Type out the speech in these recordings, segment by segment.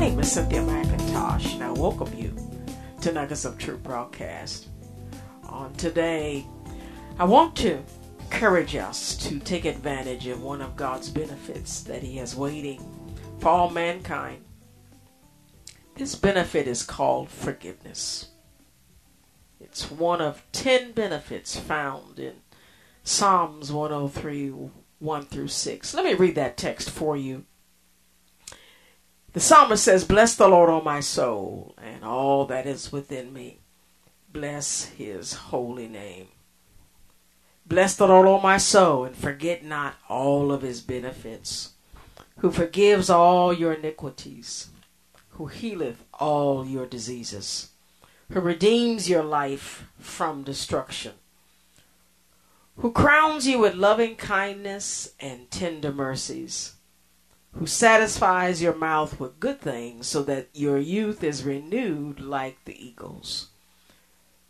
name is Cynthia McIntosh, and I welcome you to Nuggets of Truth broadcast. On today, I want to encourage us to take advantage of one of God's benefits that He has waiting for all mankind. This benefit is called forgiveness. It's one of ten benefits found in Psalms 103 1 through 6. Let me read that text for you. The psalmist says, Bless the Lord, O my soul, and all that is within me. Bless his holy name. Bless the Lord, O my soul, and forget not all of his benefits, who forgives all your iniquities, who healeth all your diseases, who redeems your life from destruction, who crowns you with loving kindness and tender mercies who satisfies your mouth with good things so that your youth is renewed like the eagles.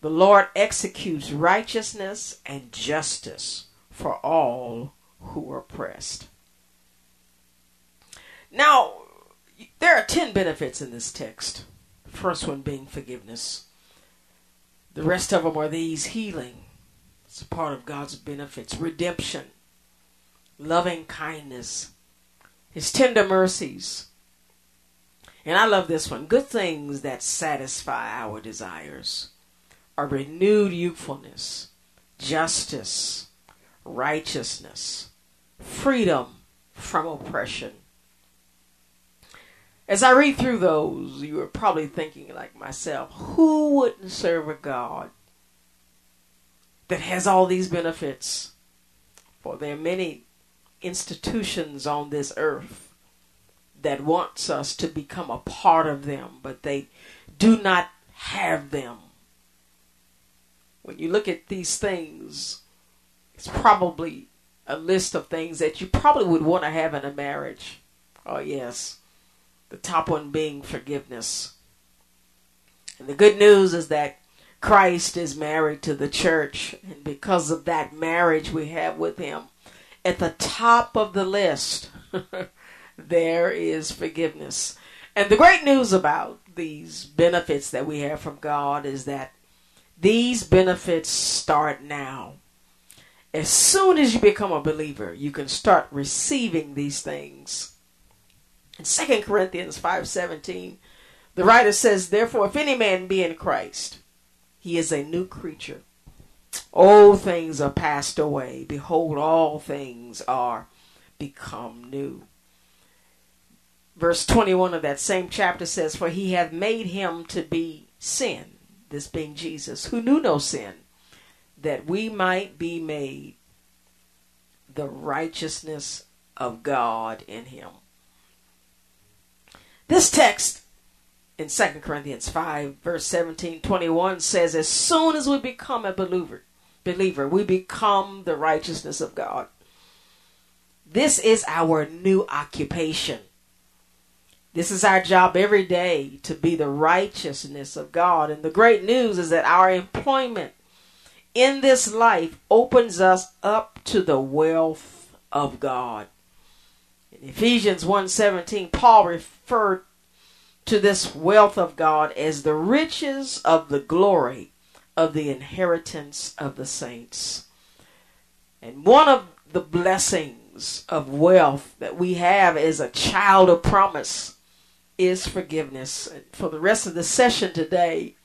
The Lord executes righteousness and justice for all who are oppressed. Now, there are 10 benefits in this text. First one being forgiveness. The rest of them are these healing. It's a part of God's benefits. Redemption, loving kindness, his tender mercies. And I love this one. Good things that satisfy our desires are renewed youthfulness, justice, righteousness, freedom from oppression. As I read through those, you are probably thinking, like myself, who wouldn't serve a God that has all these benefits? For there are many institutions on this earth that wants us to become a part of them, but they do not have them. When you look at these things, it's probably a list of things that you probably would want to have in a marriage. Oh, yes. The top one being forgiveness. And the good news is that Christ is married to the church, and because of that marriage we have with him, at the top of the list, there is forgiveness. And the great news about these benefits that we have from God is that these benefits start now. As soon as you become a believer, you can start receiving these things. In 2 Corinthians 5:17, the writer says, "Therefore if any man be in Christ, he is a new creature. Old things are passed away. Behold, all things are become new. Verse 21 of that same chapter says, For he hath made him to be sin, this being Jesus, who knew no sin, that we might be made the righteousness of God in him. This text in 2 Corinthians 5, verse 17, 21 says, As soon as we become a believer, believer, we become the righteousness of God. This is our new occupation. This is our job every day to be the righteousness of God. And the great news is that our employment in this life opens us up to the wealth of God. In Ephesians 1:17, Paul referred to this wealth of God as the riches of the glory of the inheritance of the saints. And one of the blessings of wealth that we have as a child of promise is forgiveness. And for the rest of the session today,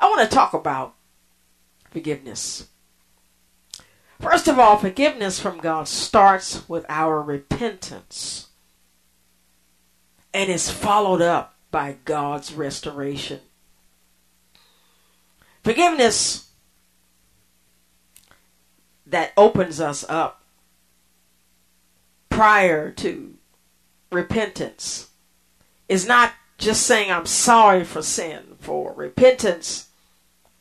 I want to talk about forgiveness. First of all, forgiveness from God starts with our repentance and is followed up by God's restoration. Forgiveness that opens us up prior to repentance is not just saying I'm sorry for sin. For repentance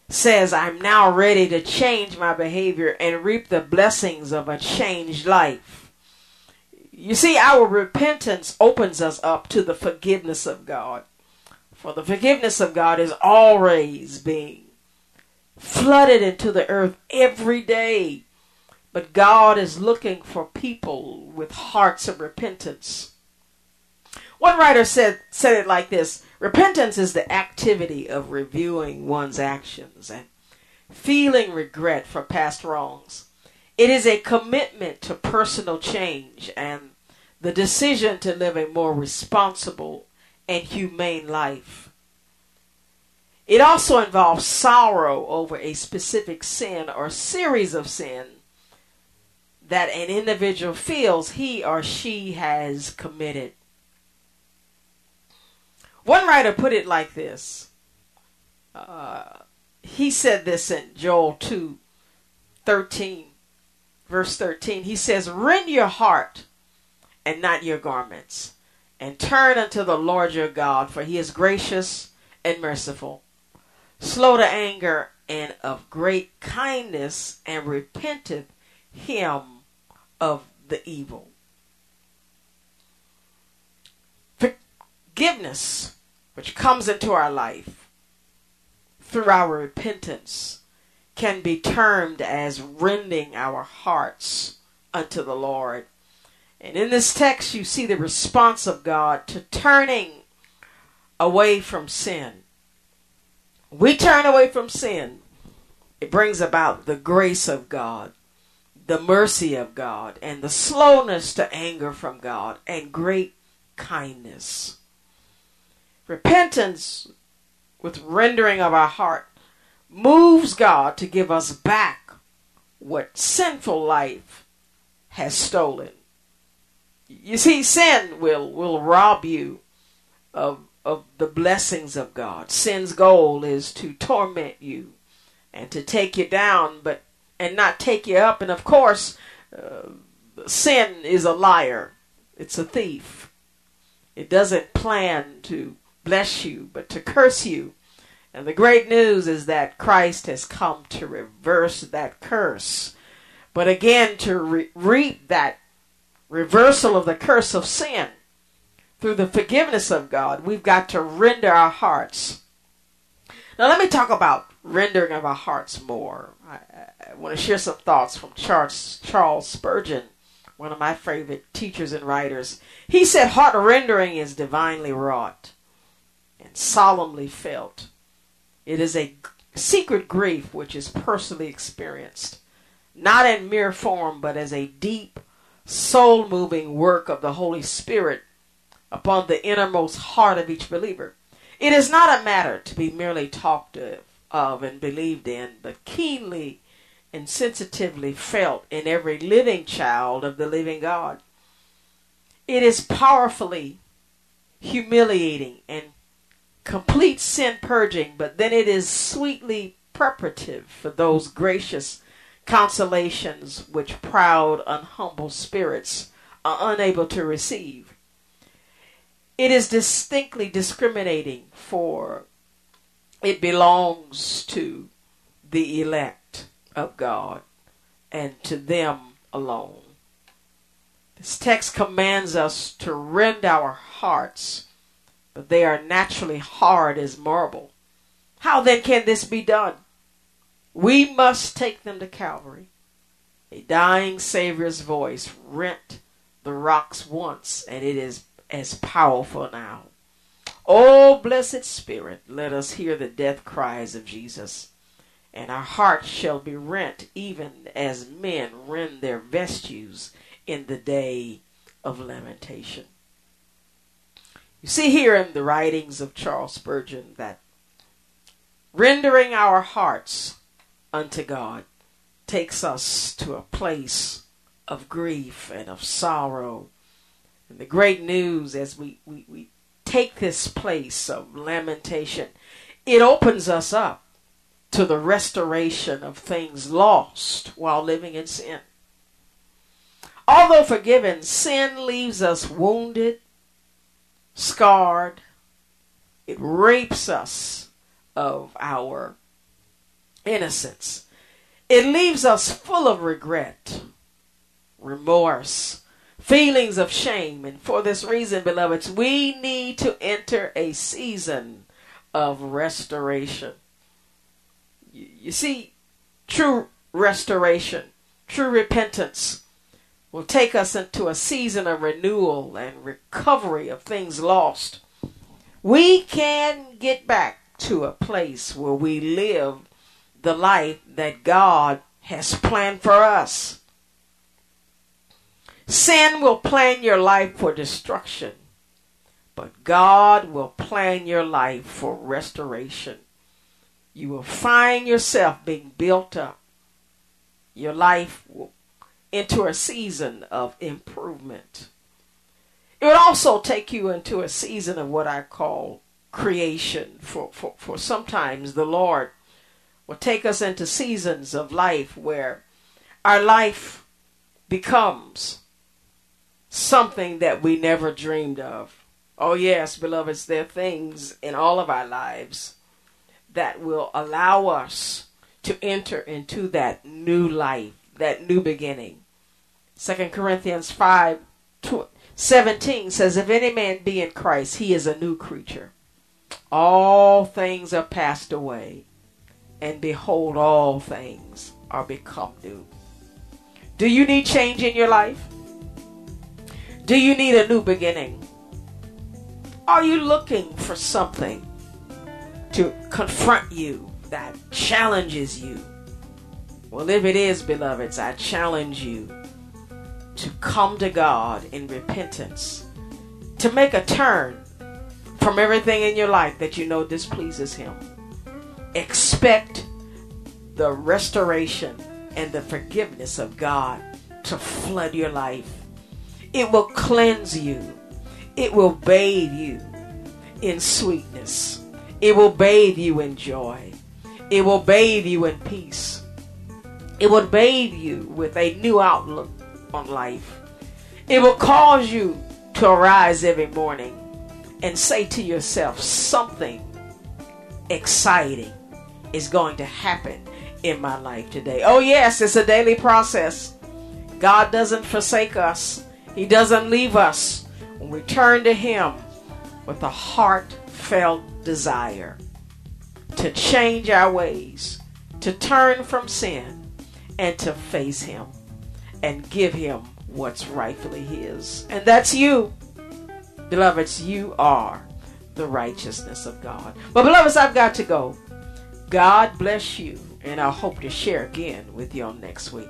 says I'm now ready to change my behavior and reap the blessings of a changed life. You see, our repentance opens us up to the forgiveness of God. For the forgiveness of God is always being flooded into the earth every day. But God is looking for people with hearts of repentance. One writer said said it like this Repentance is the activity of reviewing one's actions and feeling regret for past wrongs. It is a commitment to personal change and the decision to live a more responsible and humane life. It also involves sorrow over a specific sin or series of sin that an individual feels he or she has committed. One writer put it like this. Uh, he said this in Joel 2 13, verse 13. He says, Rend your heart and not your garments, and turn unto the Lord your God, for he is gracious and merciful, slow to anger, and of great kindness, and repenteth him of the evil. Forgiveness which comes into our life through our repentance can be termed as rending our hearts unto the Lord. And in this text, you see the response of God to turning away from sin. We turn away from sin, it brings about the grace of God, the mercy of God, and the slowness to anger from God, and great kindness. Repentance with rendering of our heart moves God to give us back what sinful life has stolen. You see, sin will, will rob you of, of the blessings of God. Sin's goal is to torment you and to take you down, but and not take you up. And of course, uh, sin is a liar. It's a thief. It doesn't plan to bless you, but to curse you. And the great news is that Christ has come to reverse that curse. But again, to re- reap that reversal of the curse of sin through the forgiveness of God, we've got to render our hearts. Now, let me talk about rendering of our hearts more. I, I want to share some thoughts from Charles, Charles Spurgeon, one of my favorite teachers and writers. He said, Heart rendering is divinely wrought and solemnly felt. It is a secret grief which is personally experienced, not in mere form, but as a deep, soul moving work of the Holy Spirit upon the innermost heart of each believer. It is not a matter to be merely talked of, and believed in, but keenly and sensitively felt in every living child of the living God. It is powerfully humiliating and complete sin purging, but then it is sweetly preparative for those gracious consolations which proud and humble spirits are unable to receive. It is distinctly discriminating, for it belongs to the elect of God and to them alone. This text commands us to rend our hearts but they are naturally hard as marble. How then can this be done? We must take them to Calvary. A dying Savior's voice rent the rocks once, and it is as powerful now. Oh, blessed Spirit, let us hear the death cries of Jesus, and our hearts shall be rent even as men rend their vestues in the day of lamentation. You see here in the writings of Charles Spurgeon that rendering our hearts unto God takes us to a place of grief and of sorrow. And the great news as we, we, we take this place of lamentation, it opens us up to the restoration of things lost while living in sin. Although forgiven, sin leaves us wounded, scarred. It rapes us of our innocence. It leaves us full of regret, remorse, feelings of shame. And for this reason, beloveds, we need to enter a season of restoration. You see, true restoration, true repentance will take us into a season of renewal and recovery of things lost. We can get back to a place where we live the life that God has planned for us. Sin will plan your life for destruction, but God will plan your life for restoration. You will find yourself being built up. Your life will into a season of improvement. It would also take you into a season of what I call creation. For, for, for sometimes the Lord will take us into seasons of life where our life becomes something that we never dreamed of. Oh, yes, beloveds, there are things in all of our lives that will allow us to enter into that new life, that new beginning. 2 Corinthians 5 17 says, If any man be in Christ, he is a new creature. All things are passed away, and behold, all things are become new. Do you need change in your life? Do you need a new beginning? Are you looking for something to confront you that challenges you? Well, if it is, beloveds, I challenge you to come to God in repentance, to make a turn from everything in your life that you know displeases Him. Expect the restoration and the forgiveness of God to flood your life. It will cleanse you, it will bathe you in sweetness, it will bathe you in joy, it will bathe you in peace, it will bathe you with a new outlook on life. It will cause you to arise every morning and say to yourself, something exciting is going to happen in my life today. Oh, yes, it's a daily process. God doesn't forsake us, He doesn't leave us. When we turn to Him with a heartfelt desire to change our ways, to turn from sin, and to face Him and give him what's rightfully his. And that's you. Beloveds, you are the righteousness of God. But, beloveds, I've got to go. God bless you, and I hope to share again with on next week.